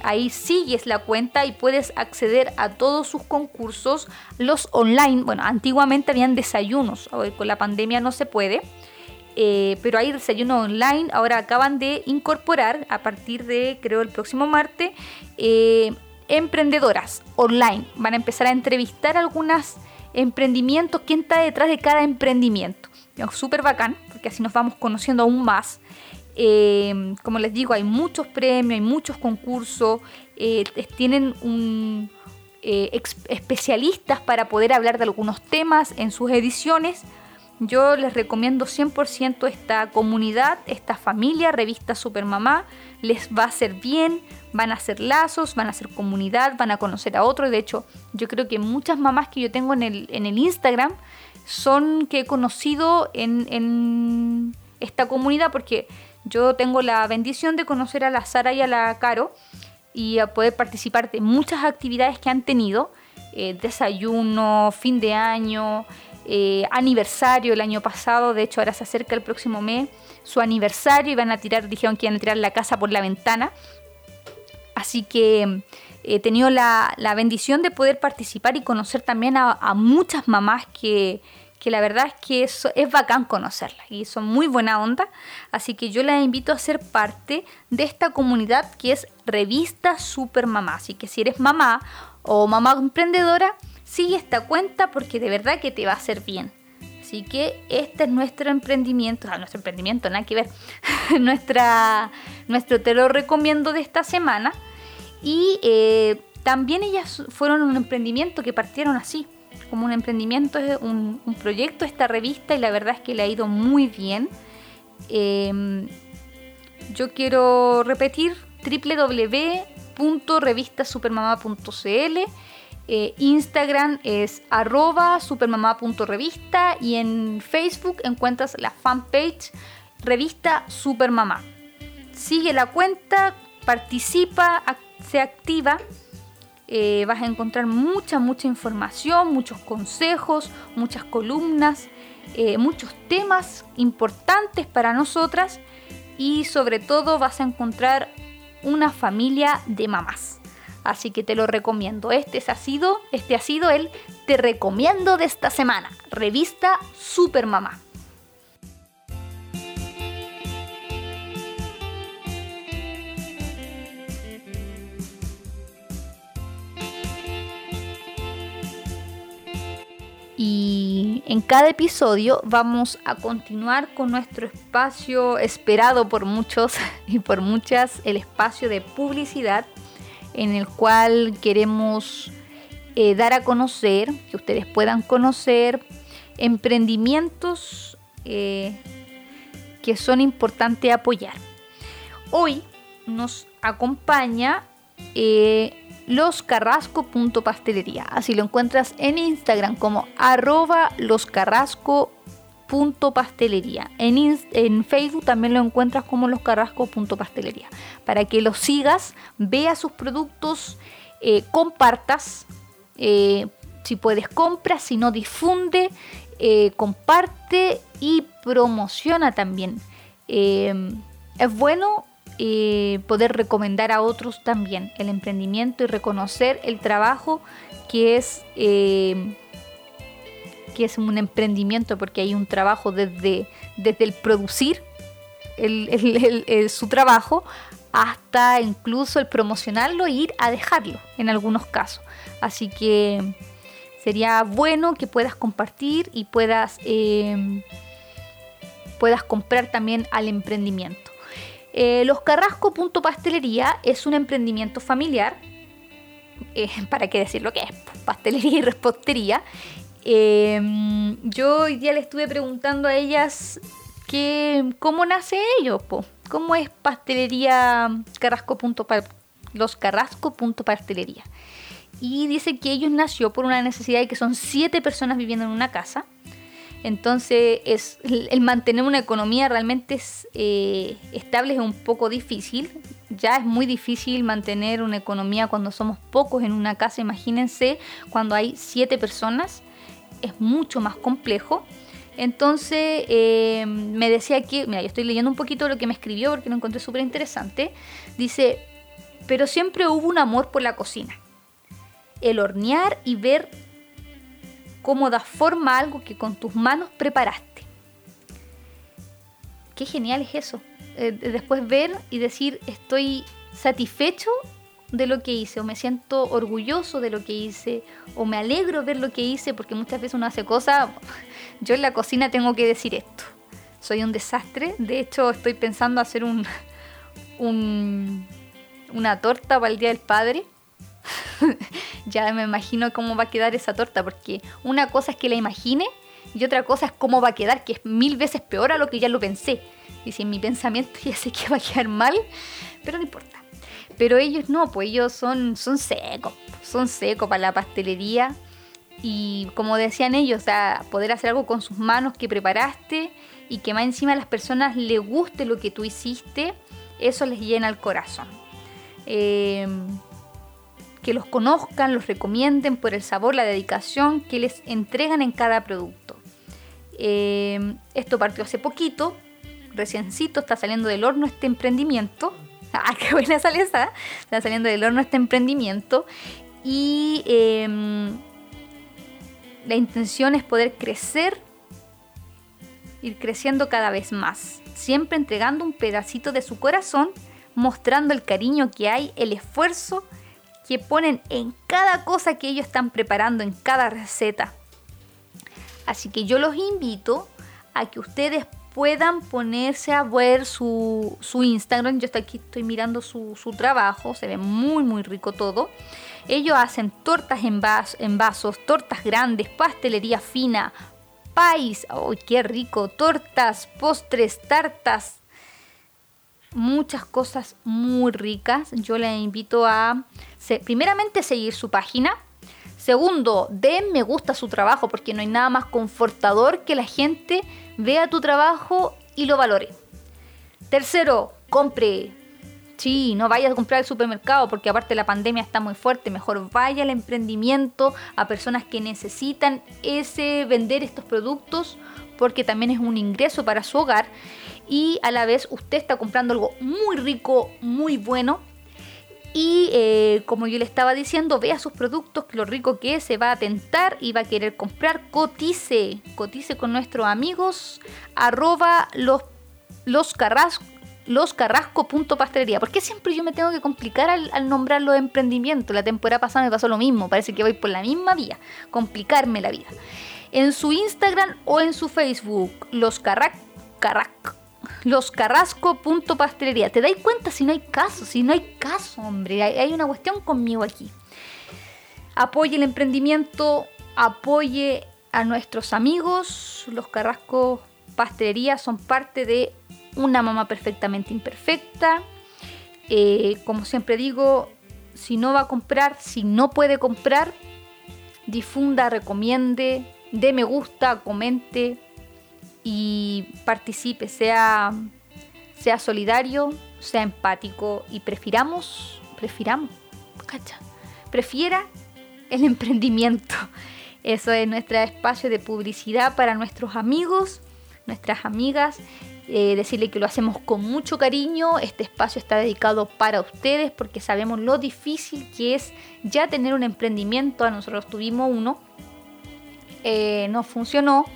Ahí sigues la cuenta y puedes acceder a todos sus concursos, los online. Bueno, antiguamente habían desayunos, con la pandemia no se puede. Eh, pero hay desayuno online. Ahora acaban de incorporar a partir de, creo, el próximo martes, eh, emprendedoras online. Van a empezar a entrevistar algunos emprendimientos, quién está detrás de cada emprendimiento. Súper bacán que así nos vamos conociendo aún más. Eh, como les digo, hay muchos premios, hay muchos concursos, eh, tienen un, eh, especialistas para poder hablar de algunos temas en sus ediciones. Yo les recomiendo 100% esta comunidad, esta familia, revista Supermamá. Les va a hacer bien, van a hacer lazos, van a hacer comunidad, van a conocer a otros. De hecho, yo creo que muchas mamás que yo tengo en el, en el Instagram son que he conocido en, esta comunidad porque yo tengo la bendición de conocer a la Sara y a la Caro y a poder participar de muchas actividades que han tenido, eh, desayuno, fin de año, eh, aniversario el año pasado, de hecho ahora se acerca el próximo mes su aniversario y van a tirar, dijeron que iban a tirar la casa por la ventana. Así que he tenido la, bendición de poder participar y conocer también a, muchas mamás que, la verdad es que es, es bacán conocerlas y son muy buena onda. Así que yo las invito a ser parte de esta comunidad que es Revista Super Mamá. Así que si eres mamá o mamá emprendedora, sigue esta cuenta porque de verdad que te va a hacer bien. Así que este es nuestro emprendimiento, o nuestro emprendimiento, nada que ver, Nuestra, nuestro te lo recomiendo de esta semana. Y eh, también ellas fueron un emprendimiento que partieron así, como un emprendimiento, un, un proyecto esta revista y la verdad es que le ha ido muy bien. Em, yo quiero repetir www.revistasupermamá.cl eh, Instagram es arroba supermamá.revista y en Facebook encuentras la fanpage Revista Supermamá. Sigue la cuenta, participa, se activa, eh, vas a encontrar mucha, mucha información, muchos consejos, muchas columnas, eh, muchos temas importantes para nosotras y sobre todo vas a encontrar una familia de mamás. Así que te lo recomiendo. Este ha sido, este ha sido el te recomiendo de esta semana. Revista Super Y en cada episodio vamos a continuar con nuestro espacio esperado por muchos y por muchas, el espacio de publicidad en el cual queremos eh, dar a conocer, que ustedes puedan conocer emprendimientos eh, que son importantes apoyar. Hoy nos acompaña eh, loscarrasco.pastelería. Así lo encuentras en Instagram como arroba loscarrasco.pastelería. En, en Facebook también lo encuentras como loscarrasco.pastelería. Para que los sigas, veas sus productos, eh, compartas. Eh, si puedes, compra. Si no, difunde, eh, comparte y promociona también. es bueno poder recomendar a otros también el emprendimiento y reconocer el trabajo que es, eh, que es un emprendimiento, porque hay un trabajo desde, desde el producir su trabajo hasta incluso el promocionarlo e ir a dejarlo en algunos casos. Así que sería bueno que puedas compartir y puedas, eh, puedas comprar también al emprendimiento. Eh, los Carrasco.pastelería es un emprendimiento familiar, eh, para qué decir lo que es, pastelería y repostería. Em, yo hoy día le estuve preguntando a ellas que, cómo nace ello, cómo es pastelería Carrasco. los Carrasco.pastelería. Y dice que ellos nació por una necesidad de que son siete personas viviendo en una casa entonces, es, el mantener una economía realmente eh, estable es un poco difícil. Ya es muy difícil mantener una economía cuando somos pocos en una casa. Imagínense cuando hay siete personas. Es mucho más complejo. Entonces eh, me decía que, mira, yo estoy leyendo un poquito lo que me escribió porque lo encontré súper interesante. Dice, pero siempre hubo un amor por la cocina. El hornear y ver cómo das forma a algo que con tus manos preparaste. Qué genial es eso. Eh, después ver y decir estoy satisfecho de lo que hice o me siento orgulloso de lo que hice o me alegro ver lo que hice porque muchas veces uno hace cosas, yo en la cocina tengo que decir esto, soy un desastre, de hecho estoy pensando hacer un, un una torta para el Día del Padre ya me imagino cómo va a quedar esa torta, porque una cosa es que la imagine y otra cosa es cómo va a quedar, que es mil veces peor a lo que ya lo pensé. Y si en mi pensamiento ya sé que va a quedar mal, pero no importa. Pero ellos no, pues ellos son, son secos, son secos para la pastelería. Y como decían ellos, o poder hacer algo con sus manos que preparaste y que más encima a las personas les guste lo que tú hiciste, eso les llena el corazón. Eh, que los conozcan, los recomienden por el sabor, la dedicación que les entregan en cada producto. Eh, esto partió hace poquito, reciencito, está saliendo del horno este emprendimiento. ¡Ah, qué buena sale! Está saliendo del horno este emprendimiento. Y em, la intención es poder crecer, ir creciendo cada vez más. Siempre entregando un pedacito de su corazón, mostrando el cariño que hay, el esfuerzo que ponen en cada cosa que ellos están preparando, en cada receta. Así que yo los invito a que ustedes puedan ponerse a ver su, Instagram. Yo aquí estoy mirando su, trabajo, se ve muy muy rico todo. Ellos hacen tortas en, en vasos, tortas grandes, pastelería fina, pais, ¡ay qué rico! Tortas, postres, tartas, muchas cosas muy ricas. Yo les invito a, primeramente, seguir su página. Segundo, den me gusta su trabajo porque no hay nada más confortador que la gente vea tu trabajo y lo valore. Tercero, compre. Sí, no vaya a comprar al supermercado porque aparte la pandemia está muy fuerte. Mejor vaya al emprendimiento a personas que necesitan ese vender estos productos porque también es un ingreso para su hogar y a la vez usted está comprando algo muy rico, muy bueno. Y eh, como yo le estaba diciendo, vea sus productos, lo rico que es, se va a tentar y va a querer comprar. Cotice, cotice con nuestros amigos, arroba los, los carrascos los carrasco.pastelería. ¿Por qué siempre yo me tengo que complicar al, al, nombrar los emprendimientos? La temporada pasada me pasó lo mismo, parece que voy por la misma vía, complicarme la vida. En su Instagram o en su Facebook, los carrasco los Carrasco.pastelería. ¿Te dais cuenta si no hay caso? Si no hay caso, hombre. Hay, una cuestión conmigo aquí. Apoye el emprendimiento, apoye a nuestros amigos. Los Carrasco Pastelería son parte de una mamá perfectamente imperfecta. Eh, como siempre digo, si no va a comprar, si no puede comprar, difunda, recomiende, dé me gusta, comente y participe, sea, sea solidario, sea empático y prefiramos, prefiramos, cacha, prefiera el emprendimiento. Eso es nuestro espacio de publicidad para nuestros amigos, nuestras amigas. Eh, decirle que lo hacemos con mucho cariño. Este espacio está dedicado para ustedes porque sabemos lo difícil que es ya tener un emprendimiento. Nosotros tuvimos uno, eh, no funcionó,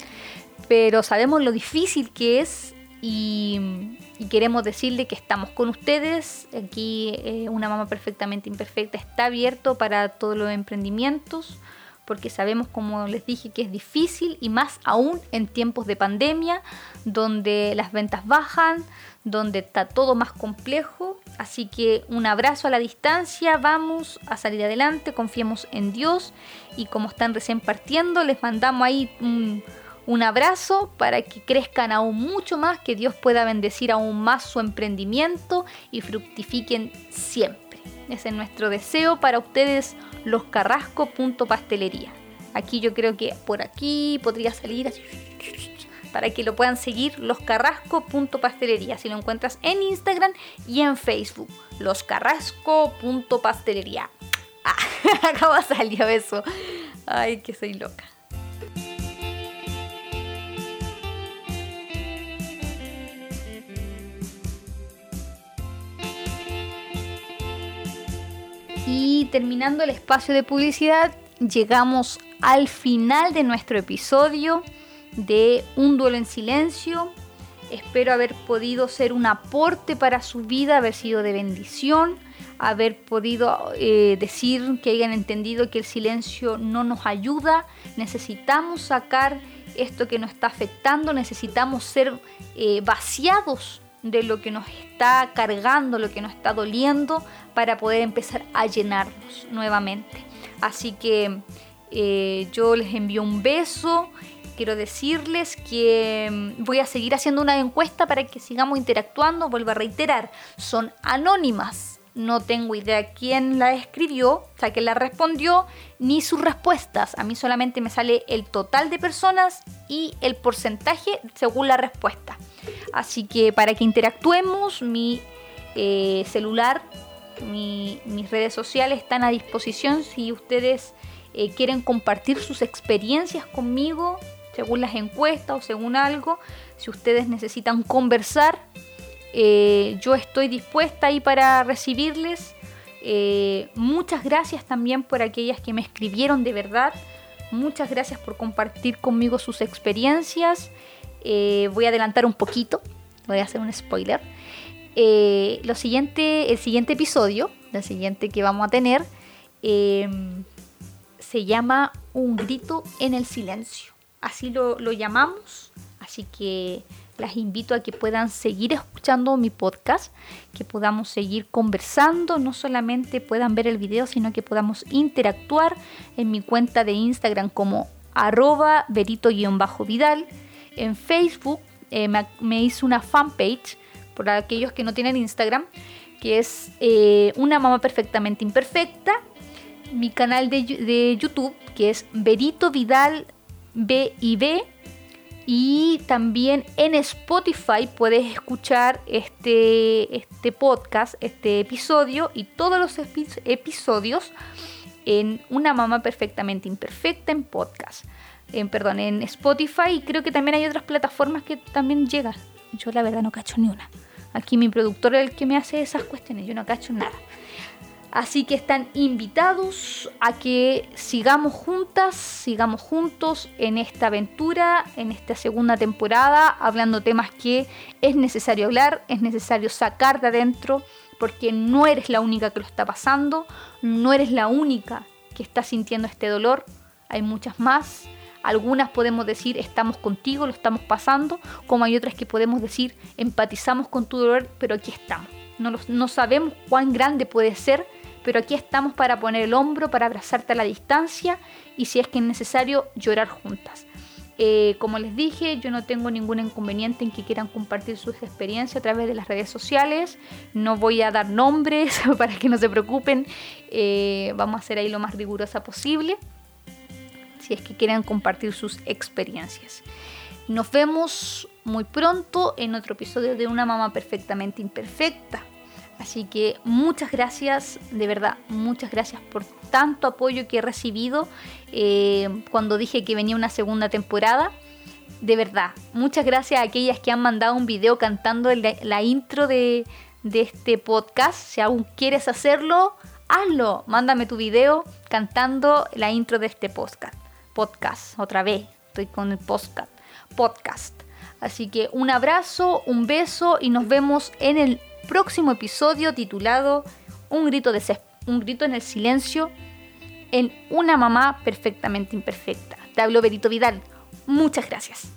pero sabemos lo difícil que es y, queremos decirle que estamos con ustedes. Aquí eh, una mamá perfectamente imperfecta está abierto para todos los emprendimientos porque sabemos, como les dije, que es difícil y más aún en tiempos de pandemia, donde las ventas bajan, donde está todo más complejo. Así que un abrazo a la distancia, vamos a salir adelante, confiemos en Dios y como están recién partiendo, les mandamos ahí un, un abrazo para que crezcan aún mucho más, que Dios pueda bendecir aún más su emprendimiento y fructifiquen siempre. Ese es nuestro deseo para ustedes, loscarrasco.pastelería. Aquí yo creo que por aquí podría salir así, para que lo puedan seguir, loscarrasco.pastelería. Si lo encuentras en Instagram y en Facebook, loscarrasco.pastelería. Ah, acabo de salir eso. Ay, que soy loca. Y terminando el espacio de publicidad, llegamos al final de nuestro episodio de Un duelo en silencio. Espero haber podido ser un aporte para su vida, haber sido de bendición, haber podido eh, decir que hayan entendido que el silencio no nos ayuda, necesitamos sacar esto que nos está afectando, necesitamos ser eh, vaciados de lo que nos está cargando, lo que nos está doliendo, para poder empezar a llenarnos nuevamente. Así que eh, yo les envío un beso. Quiero decirles que mm, voy a seguir haciendo una encuesta para que sigamos interactuando. Vuelvo a reiterar, son anónimas. No tengo idea quién la escribió, o sea, quién la respondió, ni sus respuestas. A mí solamente me sale el total de personas y el porcentaje según la respuesta. Así que para que interactuemos, mi eh, celular, mis redes sociales están a disposición si ustedes eh, quieren compartir sus experiencias conmigo, según las encuestas o según algo. Si ustedes necesitan conversar, eh, yo estoy dispuesta ahí para recibirles. muchas gracias también por aquellas que me escribieron de verdad. Muchas gracias por compartir conmigo sus experiencias. Eh, voy a adelantar un poquito, voy a hacer un spoiler. Eh, siguiente, el siguiente episodio, el siguiente que vamos a tener, em, se llama Un grito en el silencio. Así lo, lo llamamos. Así que las invito a que puedan seguir escuchando mi podcast, que podamos seguir conversando, no solamente puedan ver el video, sino que podamos interactuar en mi cuenta de Instagram como arroba verito-vidal en Facebook eh, me, hizo una fanpage, por aquellos que no tienen Instagram, que es eh, Una Mamá Perfectamente Imperfecta. Mi canal de, YouTube, que es Berito Vidal B y B. Y también en Spotify puedes escuchar este, este podcast, este episodio y todos los episodios en Una Mamá Perfectamente Imperfecta en podcast perdón, en Spotify y creo que también hay otras plataformas que también llegan. Yo la verdad no cacho ni una. Aquí mi productor es el que me hace esas cuestiones, yo no cacho nada. Así que están invitados a que sigamos juntas, sigamos juntos en esta aventura, en esta segunda temporada, hablando temas que es necesario hablar, es necesario sacar de adentro, porque no eres la única que lo está pasando, no eres la única que está sintiendo este dolor, hay muchas más algunas podemos decir estamos contigo, lo estamos pasando, como hay otras que podemos decir empatizamos con tu dolor, pero aquí estamos. No, no sabemos cuán grande puede ser, pero aquí estamos para poner el hombro, para abrazarte a la distancia y si es que es necesario llorar juntas. Eh, como les dije, yo no tengo ningún inconveniente en que quieran compartir sus experiencias a través de las redes sociales. No voy a dar nombres para que no se preocupen. Eh, vamos a ser ahí lo más rigurosa posible. Si es que quieren compartir sus experiencias. Nos vemos muy pronto en otro episodio de Una mamá perfectamente imperfecta. Así que muchas gracias, de verdad, muchas gracias por tanto apoyo que he recibido eh, cuando dije que venía una segunda temporada. De verdad, muchas gracias a aquellas que han mandado un video cantando la, intro de este podcast. Si aún quieres hacerlo, hazlo. Mándame tu video cantando la intro de este podcast. Podcast, otra vez. Estoy con el podcast. Podcast. Así que un abrazo, un beso y nos vemos en el próximo episodio titulado Un grito, de un grito en el silencio en Una mamá perfectamente imperfecta. Te Berito Vidal. Muchas gracias.